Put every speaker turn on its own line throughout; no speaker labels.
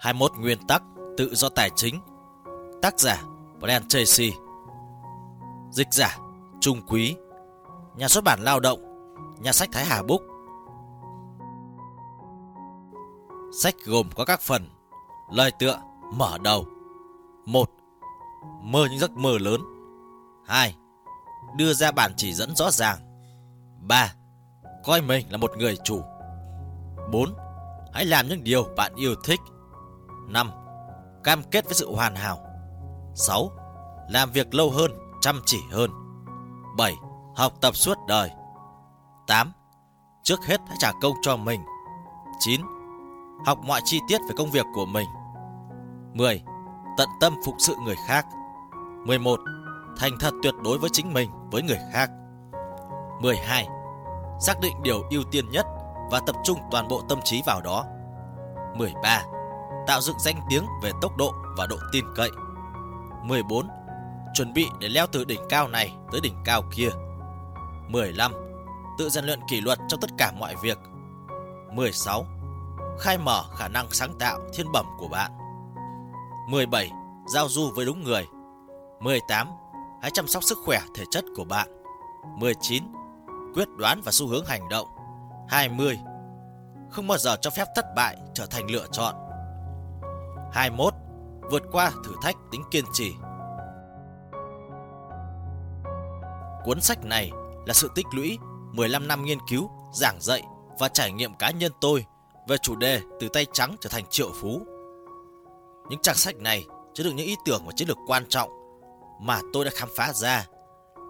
21 nguyên tắc tự do tài chính Tác giả, Brian Tracy Dịch giả, Trung Quý Nhà xuất bản Lao động, Nhà sách Thái Hà Book. Sách gồm có các phần, Lời tựa, Mở đầu 1. Mơ những giấc mơ lớn 2. Đưa ra bản chỉ dẫn rõ ràng 3. Coi mình là một người chủ 4. Hãy làm những điều bạn yêu thích 5. Cam kết với sự hoàn hảo 6. Làm việc lâu hơn, chăm chỉ hơn 7. Học tập suốt đời 8. Trước hết hãy trả công cho mình 9. Học mọi chi tiết về công việc của mình 10. Tận tâm phục sự người khác 11. Thành thật tuyệt đối với chính mình, với người khác 12. Xác định điều ưu tiên nhất và tập trung toàn bộ tâm trí vào đó 13 tạo dựng danh tiếng về tốc độ và độ tin cậy. 14. Chuẩn bị để leo từ đỉnh cao này tới đỉnh cao kia. 15. Tự rèn luyện kỷ luật trong tất cả mọi việc. 16. Khai mở khả năng sáng tạo thiên bẩm của bạn. 17. Giao du với đúng người. 18. Hãy chăm sóc sức khỏe thể chất của bạn. 19. Quyết đoán và xu hướng hành động. 20. Không bao giờ cho phép thất bại trở thành lựa chọn. 21. Vượt qua thử thách tính kiên trì. Cuốn sách này là sự tích lũy 15 năm nghiên cứu, giảng dạy và trải nghiệm cá nhân tôi về chủ đề từ tay trắng trở thành triệu phú. Những trang sách này chứa đựng những ý tưởng và chiến lược quan trọng mà tôi đã khám phá ra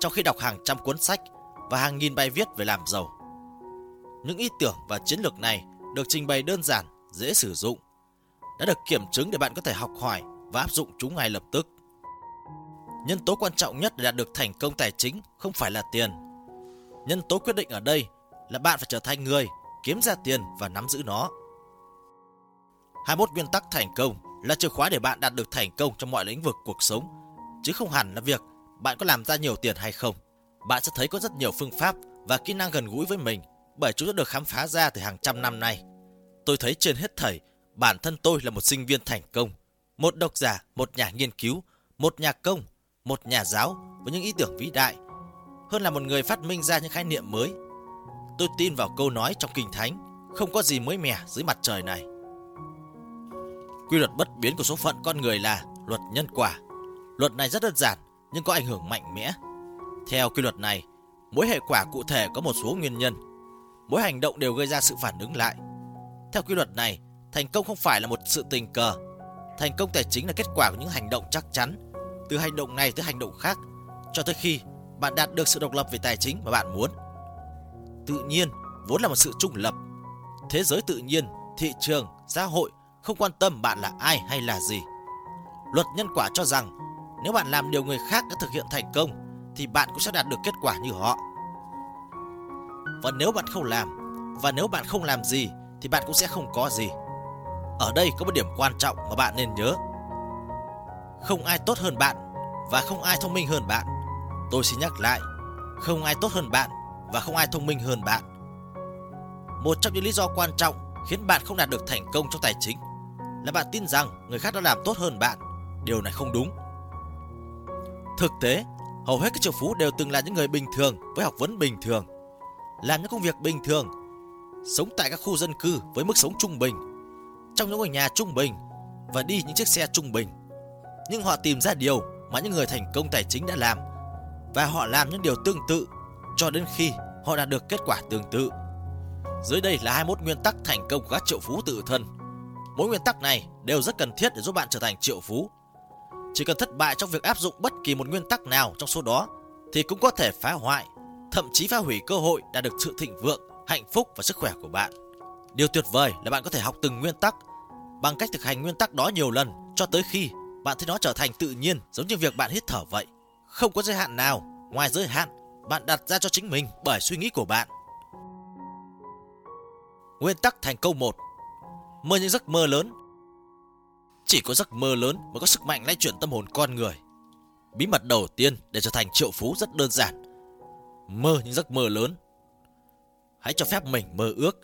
trong khi đọc hàng trăm cuốn sách và hàng nghìn bài viết về làm giàu. Những ý tưởng và chiến lược này được trình bày đơn giản, dễ sử dụng đã được kiểm chứng để bạn có thể học hỏi và áp dụng chúng ngay lập tức. Nhân tố quan trọng nhất để đạt được thành công tài chính không phải là tiền. Nhân tố quyết định ở đây là bạn phải trở thành người kiếm ra tiền và nắm giữ nó. 21 nguyên tắc thành công là chìa khóa để bạn đạt được thành công trong mọi lĩnh vực cuộc sống, chứ không hẳn là việc bạn có làm ra nhiều tiền hay không. Bạn sẽ thấy có rất nhiều phương pháp và kỹ năng gần gũi với mình bởi chúng đã được khám phá ra từ hàng trăm năm nay. Tôi thấy trên hết thảy Bản thân tôi là một sinh viên thành công, một độc giả, một nhà nghiên cứu, một nhà công, một nhà giáo với những ý tưởng vĩ đại, hơn là một người phát minh ra những khái niệm mới. Tôi tin vào câu nói trong Kinh Thánh, không có gì mới mẻ dưới mặt trời này. Quy luật bất biến của số phận con người là luật nhân quả. Luật này rất đơn giản nhưng có ảnh hưởng mạnh mẽ. Theo quy luật này, mỗi hệ quả cụ thể có một số nguyên nhân. Mỗi hành động đều gây ra sự phản ứng lại. Theo quy luật này, Thành công không phải là một sự tình cờ. Thành công tài chính là kết quả của những hành động chắc chắn, từ hành động này tới hành động khác, cho tới khi bạn đạt được sự độc lập về tài chính mà bạn muốn. Tự nhiên vốn là một sự trung lập. Thế giới tự nhiên, thị trường, xã hội không quan tâm bạn là ai hay là gì. Luật nhân quả cho rằng nếu bạn làm điều người khác đã thực hiện thành công thì bạn cũng sẽ đạt được kết quả như họ. Và nếu bạn không làm, và nếu bạn không làm gì thì bạn cũng sẽ không có gì. Ở đây có một điểm quan trọng mà bạn nên nhớ. Không ai tốt hơn bạn và không ai thông minh hơn bạn. Tôi xin nhắc lại, không ai tốt hơn bạn và không ai thông minh hơn bạn. Một trong những lý do quan trọng khiến bạn không đạt được thành công trong tài chính là bạn tin rằng người khác đã làm tốt hơn bạn. Điều này không đúng. Thực tế, hầu hết các triệu phú đều từng là những người bình thường với học vấn bình thường, làm những công việc bình thường, sống tại các khu dân cư với mức sống trung bình trong những ngôi nhà trung bình và đi những chiếc xe trung bình. Nhưng họ tìm ra điều mà những người thành công tài chính đã làm và họ làm những điều tương tự cho đến khi họ đạt được kết quả tương tự. Dưới đây là 21 nguyên tắc thành công của các triệu phú tự thân. Mỗi nguyên tắc này đều rất cần thiết để giúp bạn trở thành triệu phú. Chỉ cần thất bại trong việc áp dụng bất kỳ một nguyên tắc nào trong số đó thì cũng có thể phá hoại, thậm chí phá hủy cơ hội đạt được sự thịnh vượng, hạnh phúc và sức khỏe của bạn. Điều tuyệt vời là bạn có thể học từng nguyên tắc bằng cách thực hành nguyên tắc đó nhiều lần, cho tới khi bạn thấy nó trở thành tự nhiên, giống như việc bạn hít thở vậy. Không có giới hạn nào, ngoài giới hạn, bạn đặt ra cho chính mình bởi suy nghĩ của bạn. Nguyên tắc thành công 1 Mơ những giấc mơ lớn Chỉ có giấc mơ lớn mới có sức mạnh lay chuyển tâm hồn con người. Bí mật đầu tiên để trở thành triệu phú rất đơn giản. Mơ những giấc mơ lớn. Hãy cho phép mình mơ ước.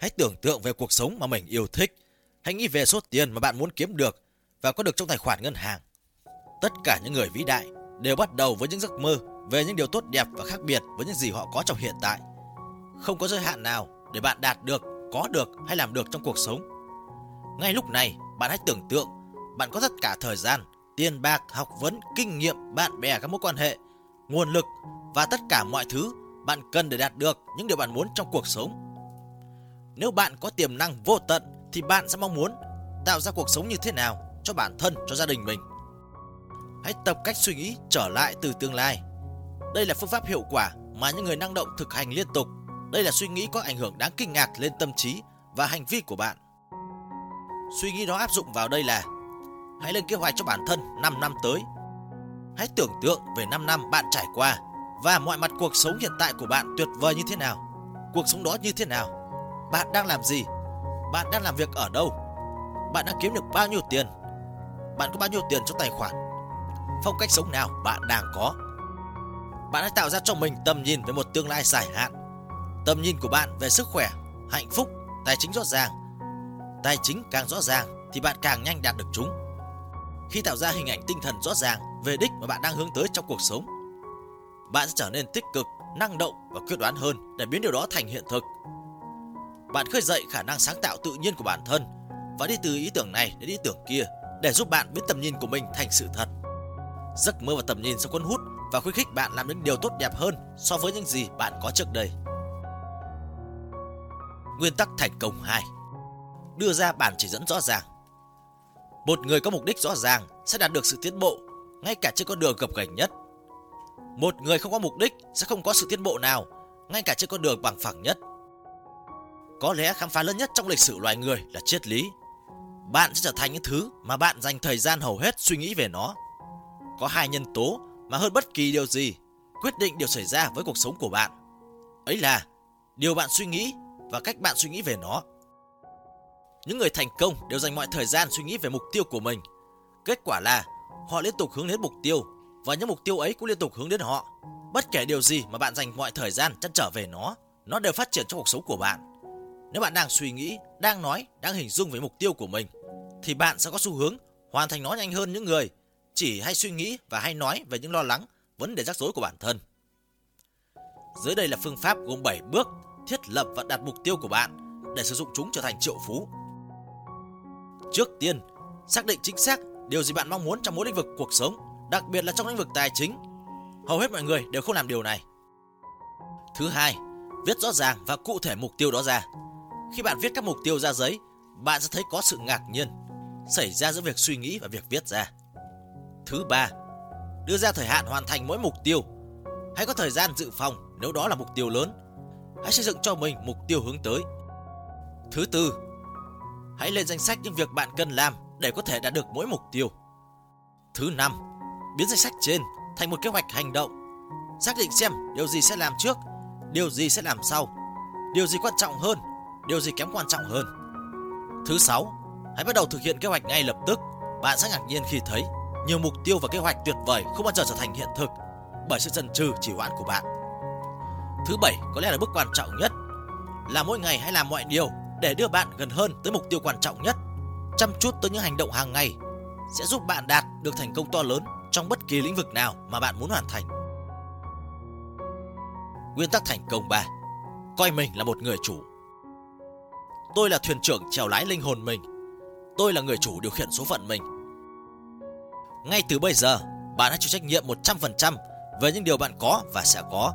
Hãy tưởng tượng về cuộc sống mà mình yêu thích Hãy nghĩ về số tiền mà bạn muốn kiếm được và có được trong tài khoản ngân hàng. Tất cả những người vĩ đại đều bắt đầu với những giấc mơ về những điều tốt đẹp và khác biệt với những gì họ có trong hiện tại. Không có giới hạn nào để bạn đạt được, có được hay làm được trong cuộc sống. Ngay lúc này, bạn hãy tưởng tượng bạn có tất cả thời gian, tiền bạc, học vấn, kinh nghiệm, bạn bè, các mối quan hệ, nguồn lực và tất cả mọi thứ bạn cần để đạt được những điều bạn muốn trong cuộc sống. Nếu bạn có tiềm năng vô tận thì bạn sẽ mong muốn tạo ra cuộc sống như thế nào cho bản thân, cho gia đình mình. Hãy tập cách suy nghĩ trở lại từ tương lai. Đây là phương pháp hiệu quả mà những người năng động thực hành liên tục. Đây là suy nghĩ có ảnh hưởng đáng kinh ngạc lên tâm trí và hành vi của bạn. Suy nghĩ đó áp dụng vào đây là Hãy lên kế hoạch cho bản thân 5 năm tới. Hãy tưởng tượng về 5 năm bạn trải qua và mọi mặt cuộc sống hiện tại của bạn tuyệt vời như thế nào. Cuộc sống đó như thế nào? Bạn đang làm gì? Bạn đang làm việc ở đâu? Bạn đang kiếm được bao nhiêu tiền? Bạn có bao nhiêu tiền trong tài khoản? Phong cách sống nào bạn đang có? Bạn đã tạo ra cho mình tầm nhìn về một tương lai dài hạn. Tầm nhìn của bạn về sức khỏe, hạnh phúc, tài chính rõ ràng. Tài chính càng rõ ràng thì bạn càng nhanh đạt được chúng. Khi tạo ra hình ảnh tinh thần rõ ràng về đích mà bạn đang hướng tới trong cuộc sống, bạn sẽ trở nên tích cực, năng động và quyết đoán hơn để biến điều đó thành hiện thực. Bạn khơi dậy khả năng sáng tạo tự nhiên của bản thân và đi từ ý tưởng này đến ý tưởng kia để giúp bạn biến tầm nhìn của mình thành sự thật. Giấc mơ và tầm nhìn sẽ cuốn hút và khuyến khích bạn làm những điều tốt đẹp hơn so với những gì bạn có trước đây. Nguyên tắc thành công 2 Đưa ra bản chỉ dẫn rõ ràng Một người có mục đích rõ ràng sẽ đạt được sự tiến bộ ngay cả trên con đường gập ghềnh nhất. Một người không có mục đích sẽ không có sự tiến bộ nào ngay cả trên con đường bằng phẳng nhất. Có lẽ khám phá lớn nhất trong lịch sử loài người là triết lý. Bạn sẽ trở thành những thứ mà bạn dành thời gian hầu hết suy nghĩ về nó. Có hai nhân tố mà hơn bất kỳ điều gì quyết định điều xảy ra với cuộc sống của bạn. Ấy là điều bạn suy nghĩ và cách bạn suy nghĩ về nó. Những người thành công đều dành mọi thời gian suy nghĩ về mục tiêu của mình. Kết quả là họ liên tục hướng đến mục tiêu và những mục tiêu ấy cũng liên tục hướng đến họ. Bất kể điều gì mà bạn dành mọi thời gian chăn trở về nó, nó đều phát triển trong cuộc sống của bạn. Nếu bạn đang suy nghĩ, đang nói, đang hình dung về mục tiêu của mình, thì bạn sẽ có xu hướng hoàn thành nó nhanh hơn những người chỉ hay suy nghĩ và hay nói về những lo lắng, vấn đề rắc rối của bản thân. Dưới đây là phương pháp gồm 7 bước thiết lập và đặt mục tiêu của bạn để sử dụng chúng trở thành triệu phú. Trước tiên, xác định chính xác điều gì bạn mong muốn trong mỗi lĩnh vực cuộc sống, đặc biệt là trong lĩnh vực tài chính. Hầu hết mọi người đều không làm điều này. Thứ hai, viết rõ ràng và cụ thể mục tiêu đó ra. Khi bạn viết các mục tiêu ra giấy, bạn sẽ thấy có sự ngạc nhiên xảy ra giữa việc suy nghĩ và việc viết ra. Thứ ba, đưa ra thời hạn hoàn thành mỗi mục tiêu. Hãy có thời gian dự phòng nếu đó là mục tiêu lớn. Hãy xây dựng cho mình mục tiêu hướng tới. Thứ tư, hãy lên danh sách những việc bạn cần làm để có thể đạt được mỗi mục tiêu. Thứ năm, biến danh sách trên thành một kế hoạch hành động. Xác định xem điều gì sẽ làm trước, điều gì sẽ làm sau, điều gì quan trọng hơn, điều gì kém quan trọng hơn. Thứ sáu, hãy bắt đầu thực hiện kế hoạch ngay lập tức. Bạn sẽ ngạc nhiên khi thấy nhiều mục tiêu và kế hoạch tuyệt vời không bao giờ trở thành hiện thực bởi sự chần chừ trì hoãn của bạn. Thứ bảy có lẽ là bước quan trọng nhất là mỗi ngày hãy làm mọi điều để đưa bạn gần hơn tới mục tiêu quan trọng nhất. Chăm chút tới những hành động hàng ngày sẽ giúp bạn đạt được thành công to lớn trong bất kỳ lĩnh vực nào mà bạn muốn hoàn thành. Nguyên tắc thành công 3. Coi mình là một người chủ. Tôi là thuyền trưởng chèo lái linh hồn mình. Tôi là người chủ điều khiển số phận mình. Ngay từ bây giờ, bạn hãy chịu trách nhiệm 100% về những điều bạn có và sẽ có.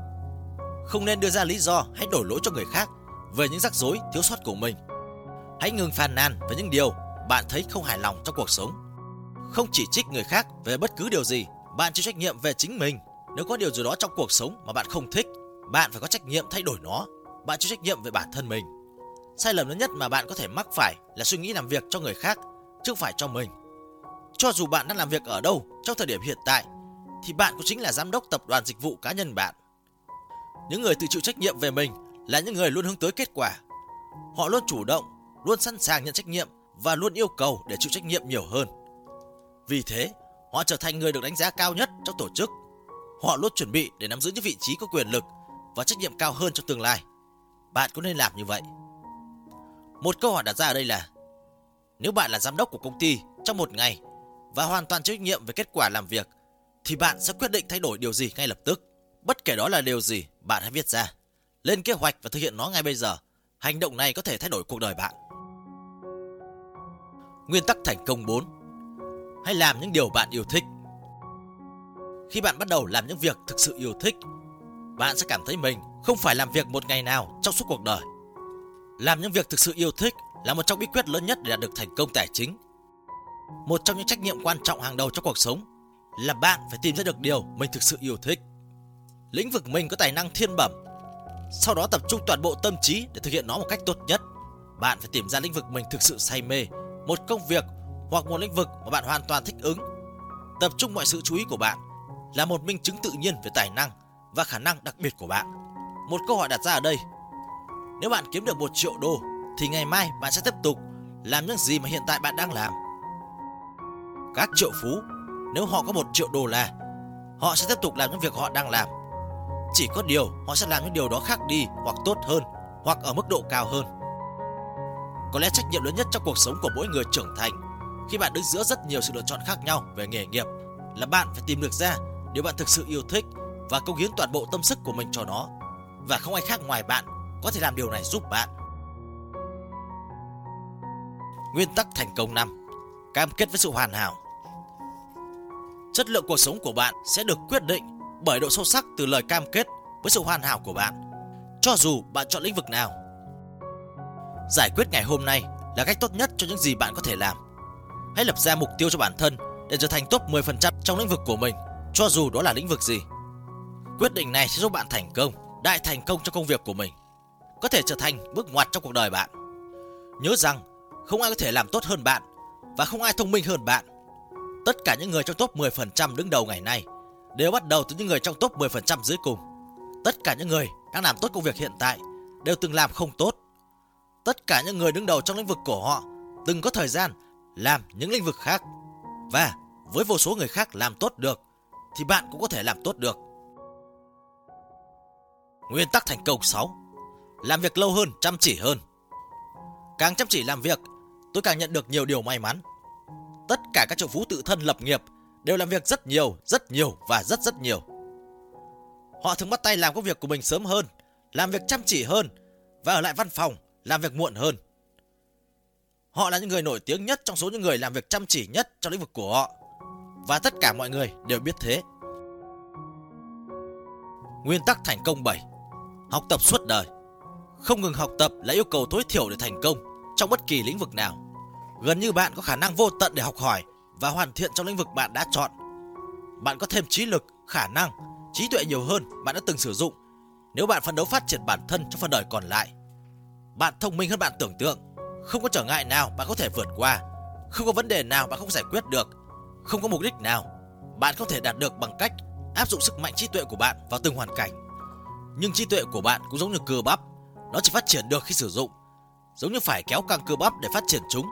Không nên đưa ra lý do hay đổ lỗi cho người khác về những rắc rối, thiếu sót của mình. Hãy ngừng phàn nàn về những điều bạn thấy không hài lòng trong cuộc sống. Không chỉ trích người khác về bất cứ điều gì, bạn chịu trách nhiệm về chính mình. Nếu có điều gì đó trong cuộc sống mà bạn không thích, bạn phải có trách nhiệm thay đổi nó. Bạn chịu trách nhiệm về bản thân mình. Sai lầm lớn nhất mà bạn có thể mắc phải là suy nghĩ làm việc cho người khác, chứ không phải cho mình. Cho dù bạn đang làm việc ở đâu trong thời điểm hiện tại, thì bạn cũng chính là giám đốc tập đoàn dịch vụ cá nhân bạn. Những người tự chịu trách nhiệm về mình là những người luôn hướng tới kết quả. Họ luôn chủ động, luôn sẵn sàng nhận trách nhiệm và luôn yêu cầu để chịu trách nhiệm nhiều hơn. Vì thế, họ trở thành người được đánh giá cao nhất trong tổ chức. Họ luôn chuẩn bị để nắm giữ những vị trí có quyền lực và trách nhiệm cao hơn trong tương lai. Bạn cũng nên làm như vậy. Một câu hỏi đặt ra ở đây là Nếu bạn là giám đốc của công ty trong một ngày và hoàn toàn chịu trách nhiệm về kết quả làm việc, thì bạn sẽ quyết định thay đổi điều gì ngay lập tức. Bất kể đó là điều gì, bạn hãy viết ra. Lên kế hoạch và thực hiện nó ngay bây giờ. Hành động này có thể thay đổi cuộc đời bạn. Nguyên tắc thành công 4 Hãy làm những điều bạn yêu thích. Khi bạn bắt đầu làm những việc thực sự yêu thích, bạn sẽ cảm thấy mình không phải làm việc một ngày nào trong suốt cuộc đời. Làm những việc thực sự yêu thích là một trong bí quyết lớn nhất để đạt được thành công tài chính. Một trong những trách nhiệm quan trọng hàng đầu trong cuộc sống là bạn phải tìm ra được điều mình thực sự yêu thích. Lĩnh vực mình có tài năng thiên bẩm. Sau đó tập trung toàn bộ tâm trí để thực hiện nó một cách tốt nhất. Bạn phải tìm ra lĩnh vực mình thực sự say mê, một công việc hoặc một lĩnh vực mà bạn hoàn toàn thích ứng. Tập trung mọi sự chú ý của bạn là một minh chứng tự nhiên về tài năng và khả năng đặc biệt của bạn. Một câu hỏi đặt ra ở đây. Nếu bạn kiếm được một triệu đô thì ngày mai bạn sẽ tiếp tục làm những gì mà hiện tại bạn đang làm. Các triệu phú, nếu họ có một triệu đô la, họ sẽ tiếp tục làm những việc họ đang làm. Chỉ có điều họ sẽ làm những điều đó khác đi hoặc tốt hơn hoặc ở mức độ cao hơn. Có lẽ trách nhiệm lớn nhất trong cuộc sống của mỗi người trưởng thành khi bạn đứng giữa rất nhiều sự lựa chọn khác nhau về nghề nghiệp là bạn phải tìm được ra điều bạn thực sự yêu thích và công hiến toàn bộ tâm sức của mình cho nó. Và không ai khác ngoài bạn có thể làm điều này giúp bạn. Nguyên tắc thành công 5 Cam kết với sự hoàn hảo Chất lượng cuộc sống của bạn sẽ được quyết định bởi độ sâu sắc từ lời cam kết với sự hoàn hảo của bạn, cho dù bạn chọn lĩnh vực nào. Giải quyết ngày hôm nay là cách tốt nhất cho những gì bạn có thể làm. Hãy lập ra mục tiêu cho bản thân để trở thành top 10% trong lĩnh vực của mình, cho dù đó là lĩnh vực gì. Quyết định này sẽ giúp bạn thành công, đại thành công trong công việc của mình, có thể trở thành bước ngoặt trong cuộc đời bạn. Nhớ rằng, không ai có thể làm tốt hơn bạn và không ai thông minh hơn bạn. Tất cả những người trong top 10% đứng đầu ngày nay đều bắt đầu từ những người trong top 10% dưới cùng. Tất cả những người đang làm tốt công việc hiện tại đều từng làm không tốt. Tất cả những người đứng đầu trong lĩnh vực của họ từng có thời gian làm những lĩnh vực khác. Và với vô số người khác làm tốt được thì bạn cũng có thể làm tốt được. Nguyên tắc thành công 6 làm việc lâu hơn, chăm chỉ hơn Càng chăm chỉ làm việc, tôi càng nhận được nhiều điều may mắn. Tất cả các triệu phú tự thân lập nghiệp đều làm việc rất nhiều, rất nhiều và rất rất nhiều. Họ thường bắt tay làm công việc của mình sớm hơn, làm việc chăm chỉ hơn và ở lại văn phòng làm việc muộn hơn. Họ là những người nổi tiếng nhất trong số những người làm việc chăm chỉ nhất trong lĩnh vực của họ. Và tất cả mọi người đều biết thế. Nguyên tắc thành công 7 Học tập suốt đời không ngừng học tập là yêu cầu tối thiểu để thành công trong bất kỳ lĩnh vực nào. Gần như bạn có khả năng vô tận để học hỏi và hoàn thiện trong lĩnh vực bạn đã chọn. Bạn có thêm trí lực, khả năng, trí tuệ nhiều hơn bạn đã từng sử dụng nếu bạn phấn đấu phát triển bản thân trong phần đời còn lại. Bạn thông minh hơn bạn tưởng tượng, không có trở ngại nào bạn có thể vượt qua, không có vấn đề nào bạn không giải quyết được, không có mục đích nào bạn không thể đạt được bằng cách áp dụng sức mạnh trí tuệ của bạn vào từng hoàn cảnh. Nhưng trí tuệ của bạn cũng giống như cơ bắp, nó chỉ phát triển được khi sử dụng, giống như phải kéo căng cơ bắp để phát triển chúng.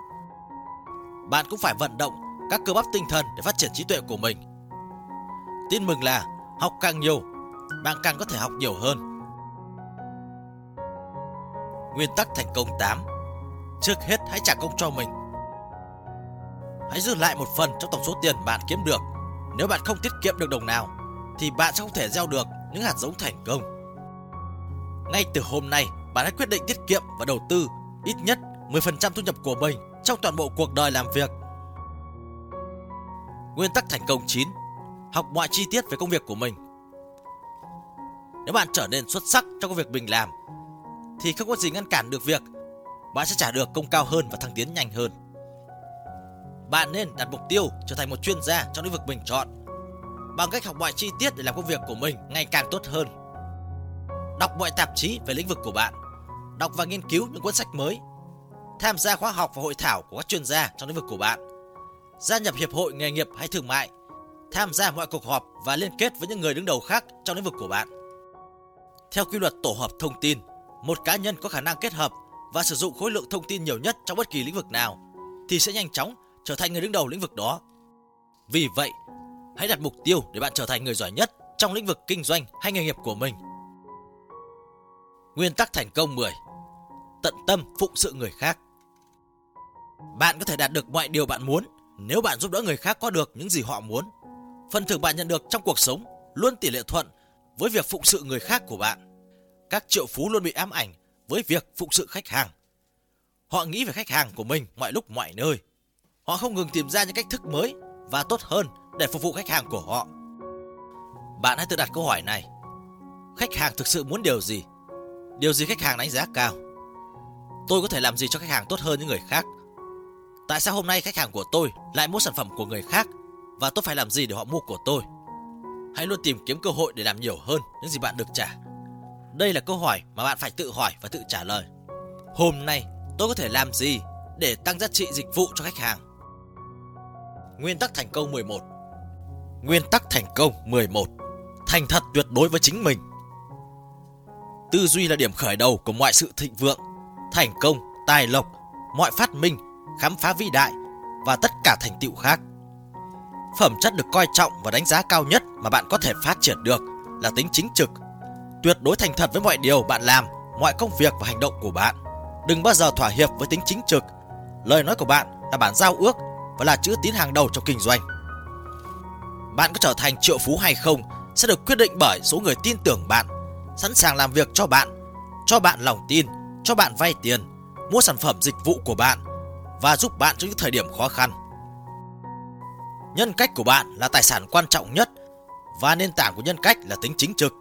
Bạn cũng phải vận động các cơ bắp tinh thần để phát triển trí tuệ của mình. Tin mừng là học càng nhiều, bạn càng có thể học nhiều hơn. Nguyên tắc thành công 8 Trước hết hãy trả công cho mình Hãy giữ lại một phần trong tổng số tiền bạn kiếm được Nếu bạn không tiết kiệm được đồng nào Thì bạn sẽ không thể gieo được những hạt giống thành công Ngay từ hôm nay bạn hãy quyết định tiết kiệm và đầu tư Ít nhất 10% thu nhập của mình Trong toàn bộ cuộc đời làm việc. Nguyên tắc thành công 9 Học mọi chi tiết về công việc của mình. Nếu bạn trở nên xuất sắc trong công việc mình làm, Thì không có gì ngăn cản được việc Bạn sẽ trả được công cao hơn và thăng tiến nhanh hơn. Bạn nên đặt mục tiêu trở thành một chuyên gia trong lĩnh vực mình chọn Bằng cách học mọi chi tiết để làm công việc của mình ngày càng tốt hơn. Đọc mọi tạp chí về lĩnh vực của bạn. Đọc và nghiên cứu những cuốn sách mới Tham gia khóa học và hội thảo của các chuyên gia trong lĩnh vực của bạn gia nhập hiệp hội nghề nghiệp hay thương mại, tham gia mọi cuộc họp và liên kết với những người đứng đầu khác trong lĩnh vực của bạn. Theo quy luật tổ hợp thông tin, một cá nhân có khả năng kết hợp và sử dụng khối lượng thông tin nhiều nhất trong bất kỳ lĩnh vực nào thì sẽ nhanh chóng trở thành người đứng đầu lĩnh vực đó. Vì vậy, hãy đặt mục tiêu để bạn trở thành người giỏi nhất trong lĩnh vực kinh doanh hay nghề nghiệp của mình. Nguyên tắc thành công 10 Tận tâm phụng sự người khác Bạn có thể đạt được mọi điều bạn muốn, nếu bạn giúp đỡ người khác có được những gì họ muốn. Phần thưởng bạn nhận được trong cuộc sống luôn tỷ lệ thuận với việc phụng sự người khác của bạn. Các triệu phú luôn bị ám ảnh với việc phụng sự khách hàng. Họ nghĩ về khách hàng của mình mọi lúc mọi nơi. Họ không ngừng tìm ra những cách thức mới và tốt hơn để phục vụ khách hàng của họ. Bạn hãy tự đặt câu hỏi này. Khách hàng thực sự muốn điều gì? Điều gì khách hàng đánh giá cao? Tôi có thể làm gì cho khách hàng tốt hơn những người khác? Tại sao hôm nay khách hàng của tôi lại mua sản phẩm của người khác và tôi phải làm gì để họ mua của tôi? Hãy luôn tìm kiếm cơ hội để làm nhiều hơn những gì bạn được trả. Đây là câu hỏi mà bạn phải tự hỏi và tự trả lời. Hôm nay, tôi có thể làm gì để tăng giá trị dịch vụ cho khách hàng? Nguyên tắc thành công 11 Nguyên tắc thành công 11 Thành thật tuyệt đối với chính mình Tư duy là điểm khởi đầu của mọi sự thịnh vượng Thành công, tài lộc, mọi phát minh, khám phá vĩ đại và tất cả thành tựu khác. Phẩm chất được coi trọng và đánh giá cao nhất mà bạn có thể phát triển được là tính chính trực. Tuyệt đối thành thật với mọi điều bạn làm, mọi công việc và hành động của bạn. Đừng bao giờ thỏa hiệp với tính chính trực. Lời nói của bạn là bản giao ước và là chữ tín hàng đầu trong kinh doanh. Bạn có trở thành triệu phú hay không sẽ được quyết định bởi số người tin tưởng bạn, sẵn sàng làm việc cho bạn, cho bạn lòng tin, cho bạn vay tiền, mua sản phẩm dịch vụ của bạn và giúp bạn trong những thời điểm khó khăn. Nhân cách của bạn là tài sản quan trọng nhất và nền tảng của nhân cách là tính chính trực.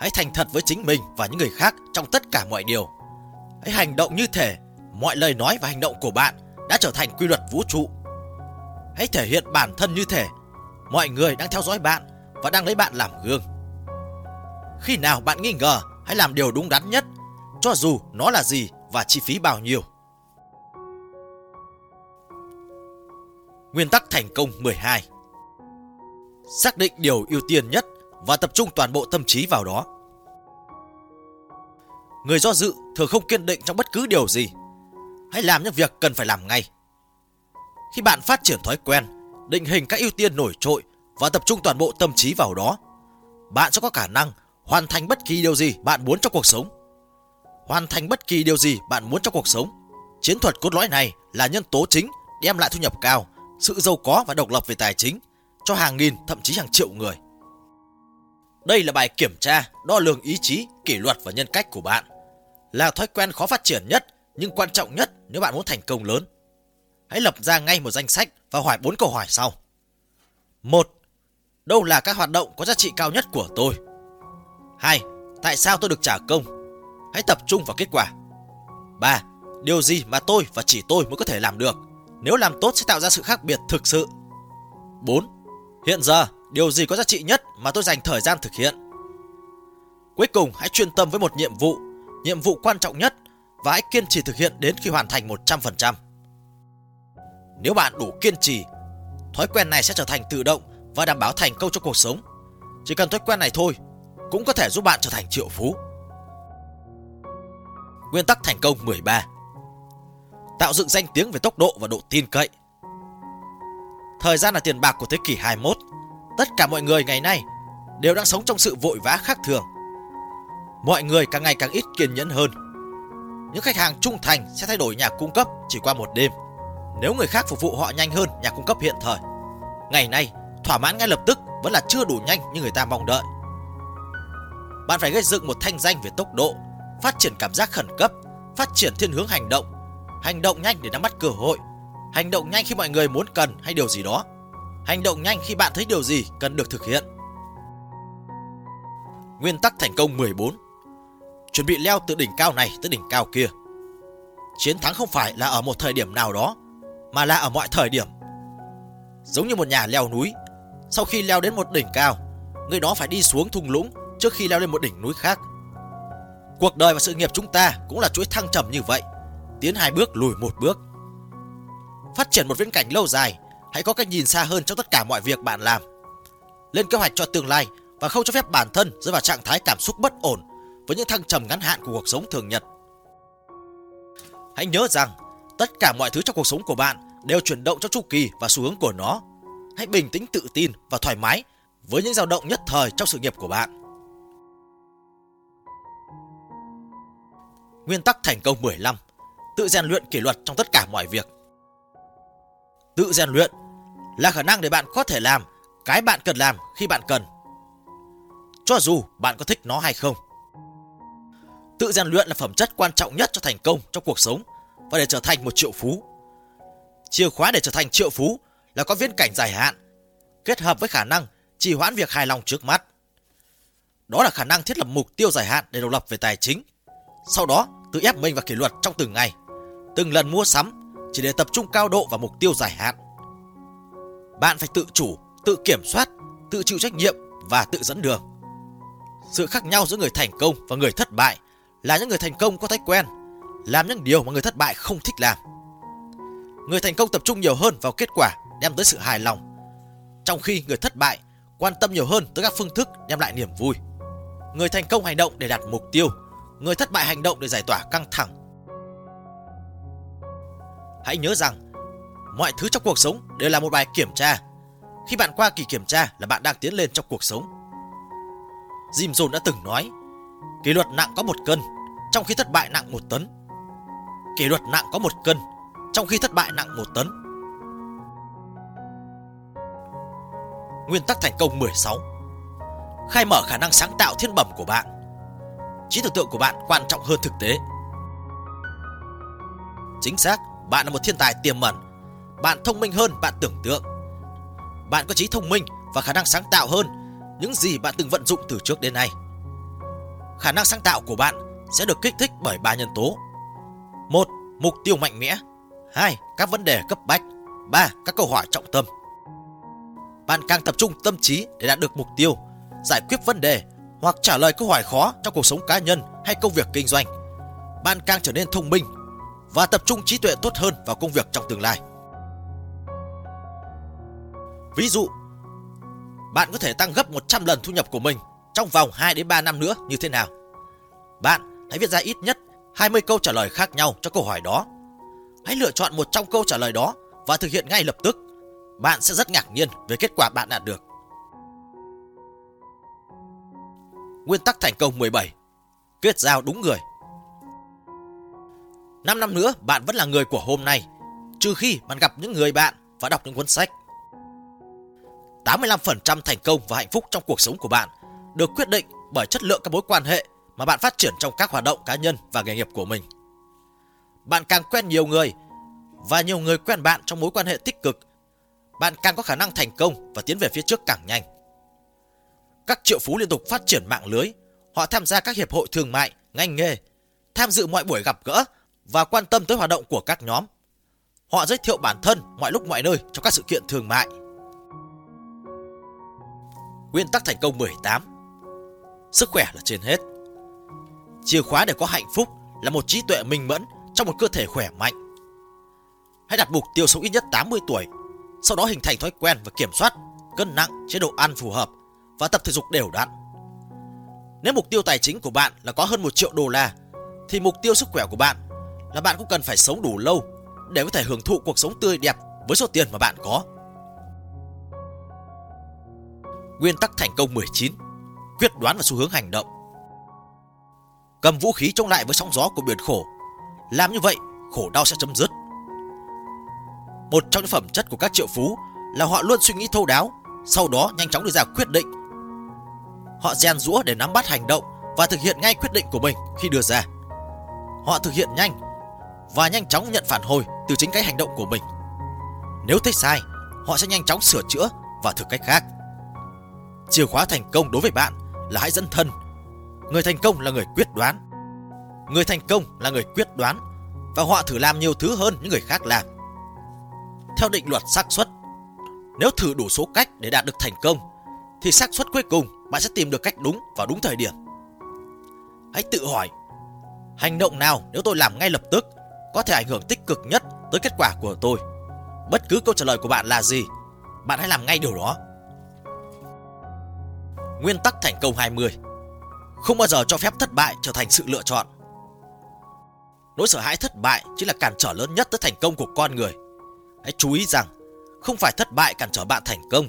Hãy thành thật với chính mình và những người khác trong tất cả mọi điều. Hãy hành động như thể mọi lời nói và hành động của bạn đã trở thành quy luật vũ trụ Hãy thể hiện bản thân như thể mọi người đang theo dõi bạn và đang lấy bạn làm gương. Khi nào bạn nghi ngờ, hãy làm điều đúng đắn nhất, cho dù nó là gì và chi phí bao nhiêu. Nguyên tắc thành công 12 Xác định điều ưu tiên nhất và tập trung toàn bộ tâm trí vào đó. Người do dự thường không kiên định trong bất cứ điều gì. Hãy làm những việc cần phải làm ngay. Khi bạn phát triển thói quen, định hình các ưu tiên nổi trội và tập trung toàn bộ tâm trí vào đó, bạn sẽ có khả năng hoàn thành bất kỳ điều gì bạn muốn trong cuộc sống. Hoàn thành bất kỳ điều gì bạn muốn trong cuộc sống. Chiến thuật cốt lõi này là nhân tố chính đem lại thu nhập cao, sự giàu có và độc lập về tài chính cho hàng nghìn thậm chí hàng triệu người. Đây là bài kiểm tra, đo lường ý chí, kỷ luật và nhân cách của bạn. Là thói quen khó phát triển nhất nhưng quan trọng nhất nếu bạn muốn thành công lớn hãy lập ra ngay một danh sách và hỏi bốn câu hỏi sau. một Đâu là các hoạt động có giá trị cao nhất của tôi? 2. Tại sao tôi được trả công? Hãy tập trung vào kết quả. 3. Điều gì mà tôi và chỉ tôi mới có thể làm được? Nếu làm tốt sẽ tạo ra sự khác biệt thực sự. 4. Hiện giờ, điều gì có giá trị nhất mà tôi dành thời gian thực hiện? Cuối cùng, hãy chuyên tâm với một nhiệm vụ, nhiệm vụ quan trọng nhất và hãy kiên trì thực hiện đến khi hoàn thành 100%. Nếu bạn đủ kiên trì, thói quen này sẽ trở thành tự động và đảm bảo thành công trong cuộc sống. Chỉ cần thói quen này thôi cũng có thể giúp bạn trở thành triệu phú. Nguyên tắc thành công 13 Tạo dựng danh tiếng về tốc độ và độ tin cậy. Thời gian là tiền bạc của thế kỷ 21 Tất cả mọi người ngày nay đều đang sống trong sự vội vã khác thường. Mọi người càng ngày càng ít kiên nhẫn hơn. Những khách hàng trung thành sẽ thay đổi nhà cung cấp chỉ qua một đêm. Nếu người khác phục vụ họ nhanh hơn nhà cung cấp hiện thời. Ngày nay, thỏa mãn ngay lập tức vẫn là chưa đủ nhanh như người ta mong đợi. Bạn phải gây dựng một thanh danh về tốc độ, phát triển cảm giác khẩn cấp, phát triển thiên hướng hành động, hành động nhanh để nắm bắt cơ hội, hành động nhanh khi mọi người muốn cần hay điều gì đó, hành động nhanh khi bạn thấy điều gì cần được thực hiện. Nguyên tắc thành công 14 Chuẩn bị leo từ đỉnh cao này tới đỉnh cao kia. Chiến thắng không phải là ở một thời điểm nào đó mà là ở mọi thời điểm. Giống như một nhà leo núi, sau khi leo đến một đỉnh cao, người đó phải đi xuống thung lũng trước khi leo lên một đỉnh núi khác. Cuộc đời và sự nghiệp chúng ta cũng là chuỗi thăng trầm như vậy, tiến hai bước lùi một bước. Phát triển một viễn cảnh lâu dài, hãy có cách nhìn xa hơn trong tất cả mọi việc bạn làm. Lên kế hoạch cho tương lai và không cho phép bản thân rơi vào trạng thái cảm xúc bất ổn với những thăng trầm ngắn hạn của cuộc sống thường nhật. Hãy nhớ rằng Tất cả mọi thứ trong cuộc sống của bạn đều chuyển động trong chu kỳ và xu hướng của nó. Hãy bình tĩnh tự tin và thoải mái với những dao động nhất thời trong sự nghiệp của bạn. Nguyên tắc thành công 15 Tự rèn luyện kỷ luật trong tất cả mọi việc Tự rèn luyện là khả năng để bạn có thể làm cái bạn cần làm khi bạn cần. Cho dù bạn có thích nó hay không. Tự rèn luyện là phẩm chất quan trọng nhất cho thành công trong cuộc sống và để trở thành một triệu phú. Chìa khóa để trở thành triệu phú là có viễn cảnh dài hạn, kết hợp với khả năng trì hoãn việc hài lòng trước mắt. Đó là khả năng thiết lập mục tiêu dài hạn để độc lập về tài chính. Sau đó, tự ép mình và kỷ luật trong từng ngày, từng lần mua sắm chỉ để tập trung cao độ vào mục tiêu dài hạn. Bạn phải tự chủ, tự kiểm soát, tự chịu trách nhiệm và tự dẫn đường. Sự khác nhau giữa người thành công và người thất bại là những người thành công có thói quen làm những điều mà người thất bại không thích làm. Người thành công tập trung nhiều hơn vào kết quả đem tới sự hài lòng, trong khi người thất bại quan tâm nhiều hơn tới các phương thức đem lại niềm vui. Người thành công hành động để đạt mục tiêu, người thất bại hành động để giải tỏa căng thẳng. Hãy nhớ rằng, mọi thứ trong cuộc sống đều là một bài kiểm tra. Khi bạn qua kỳ kiểm tra là bạn đang tiến lên trong cuộc sống. Jim Jones đã từng nói, kỷ luật nặng có một cân, trong khi thất bại nặng một tấn. Kỷ luật nặng có một cân, trong khi thất bại nặng một tấn. Nguyên tắc thành công 16 Khai mở khả năng sáng tạo thiên bẩm của bạn Trí tưởng tượng của bạn quan trọng hơn thực tế Chính xác, bạn là một thiên tài tiềm ẩn Bạn thông minh hơn bạn tưởng tượng Bạn có trí thông minh và khả năng sáng tạo hơn những gì bạn từng vận dụng từ trước đến nay. Khả năng sáng tạo của bạn sẽ được kích thích bởi ba nhân tố. một Mục tiêu mạnh mẽ. 2. Các vấn đề cấp bách. 3. Các câu hỏi trọng tâm. Bạn càng tập trung tâm trí để đạt được mục tiêu, giải quyết vấn đề hoặc trả lời câu hỏi khó trong cuộc sống cá nhân hay công việc kinh doanh, bạn càng trở nên thông minh và tập trung trí tuệ tốt hơn vào công việc trong tương lai. Ví dụ, bạn có thể tăng gấp 100 lần thu nhập của mình trong vòng 2 đến 3 năm nữa như thế nào? Bạn hãy viết ra ít nhất 20 câu trả lời khác nhau cho câu hỏi đó. Hãy lựa chọn một trong câu trả lời đó và thực hiện ngay lập tức. Bạn sẽ rất ngạc nhiên về kết quả bạn đạt được. Nguyên tắc thành công 17 Kết giao đúng người 5 năm nữa bạn vẫn là người của hôm nay Trừ khi bạn gặp những người bạn và đọc những cuốn sách 85% thành công và hạnh phúc trong cuộc sống của bạn được quyết định bởi chất lượng các mối quan hệ mà bạn phát triển trong các hoạt động cá nhân và nghề nghiệp của mình. Bạn càng quen nhiều người và nhiều người quen bạn trong mối quan hệ tích cực, bạn càng có khả năng thành công và tiến về phía trước càng nhanh. Các triệu phú liên tục phát triển mạng lưới, họ tham gia các hiệp hội thương mại, ngành nghề, tham dự mọi buổi gặp gỡ và quan tâm tới hoạt động của các nhóm. Họ giới thiệu bản thân mọi lúc mọi nơi trong các sự kiện thương mại. Nguyên tắc thành công 18 Sức khỏe là trên hết Chìa khóa để có hạnh phúc là một trí tuệ minh mẫn trong một cơ thể khỏe mạnh. Hãy đặt mục tiêu sống ít nhất 80 tuổi, sau đó hình thành thói quen và kiểm soát cân nặng, chế độ ăn phù hợp và tập thể dục đều đặn. Nếu mục tiêu tài chính của bạn là có hơn 1 triệu đô la, thì mục tiêu sức khỏe của bạn là bạn cũng cần phải sống đủ lâu để có thể hưởng thụ cuộc sống tươi đẹp với số tiền mà bạn có. Nguyên tắc thành công 19 Quyết đoán và xu hướng hành động Cầm vũ khí chống lại với sóng gió của biển khổ Làm như vậy khổ đau sẽ chấm dứt Một trong những phẩm chất của các triệu phú Là họ luôn suy nghĩ thâu đáo Sau đó nhanh chóng đưa ra quyết định Họ rèn rũa để nắm bắt hành động Và thực hiện ngay quyết định của mình khi đưa ra Họ thực hiện nhanh Và nhanh chóng nhận phản hồi từ chính cái hành động của mình Nếu thấy sai Họ sẽ nhanh chóng sửa chữa và thử cách khác Chìa khóa thành công đối với bạn là hãy dẫn thân. Người thành công là người quyết đoán. Người thành công là người quyết đoán và họ thử làm nhiều thứ hơn những người khác làm. Theo định luật xác suất, nếu thử đủ số cách để đạt được thành công thì xác suất cuối cùng bạn sẽ tìm được cách đúng vào đúng thời điểm. Hãy tự hỏi, hành động nào nếu tôi làm ngay lập tức có thể ảnh hưởng tích cực nhất tới kết quả của tôi? Bất cứ câu trả lời của bạn là gì, bạn hãy làm ngay điều đó. Nguyên tắc thành công 20 Không bao giờ cho phép thất bại trở thành sự lựa chọn Nỗi sợ hãi thất bại chính là cản trở lớn nhất tới thành công của con người Hãy chú ý rằng Không phải thất bại cản trở bạn thành công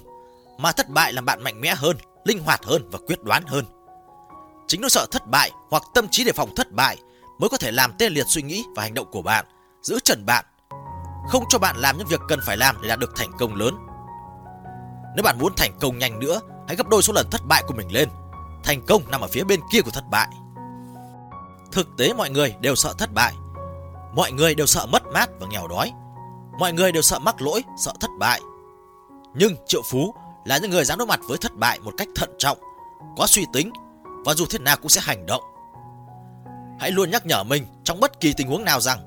Mà thất bại làm bạn mạnh mẽ hơn Linh hoạt hơn và quyết đoán hơn Chính nỗi sợ thất bại hoặc tâm trí đề phòng thất bại Mới có thể làm tê liệt suy nghĩ và hành động của bạn Giữ trần bạn không cho bạn làm những việc cần phải làm để đạt được thành công lớn. Nếu bạn muốn thành công nhanh nữa, hãy gấp đôi số lần thất bại của mình lên. Thành công nằm ở phía bên kia của thất bại. Thực tế mọi người đều sợ thất bại. Mọi người đều sợ mất mát và nghèo đói. Mọi người đều sợ mắc lỗi, sợ thất bại. Nhưng triệu phú là những người dám đối mặt với thất bại một cách thận trọng, có suy tính và dù thế nào cũng sẽ hành động. Hãy luôn nhắc nhở mình trong bất kỳ tình huống nào rằng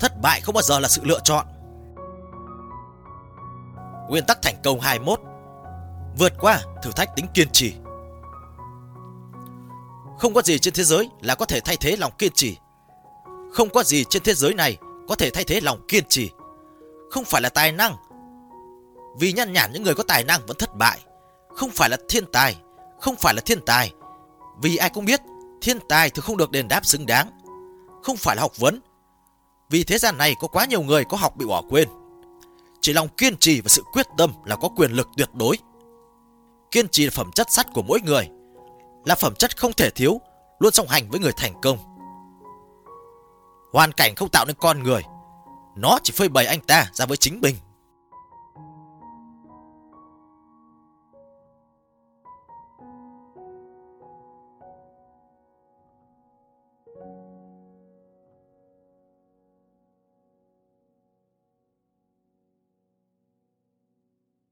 thất bại không bao giờ là sự lựa chọn. Nguyên tắc thành công 21 Vượt qua thử thách tính kiên trì Không có gì trên thế giới là có thể thay thế lòng kiên trì. Không có gì trên thế giới này có thể thay thế lòng kiên trì. Không phải là tài năng. Vì nhăn nhản những người có tài năng vẫn thất bại. Không phải là thiên tài. Không phải là thiên tài. Vì ai cũng biết thiên tài thường không được đền đáp xứng đáng. Không phải là học vấn. Vì thế gian này có quá nhiều người có học bị bỏ quên. Chỉ lòng kiên trì và sự quyết tâm là có quyền lực tuyệt đối. Kiên trì là phẩm chất sắt của mỗi người. Là phẩm chất không thể thiếu, luôn song hành với người thành công. Hoàn cảnh không tạo nên con người Nó chỉ phơi bày anh ta ra với chính mình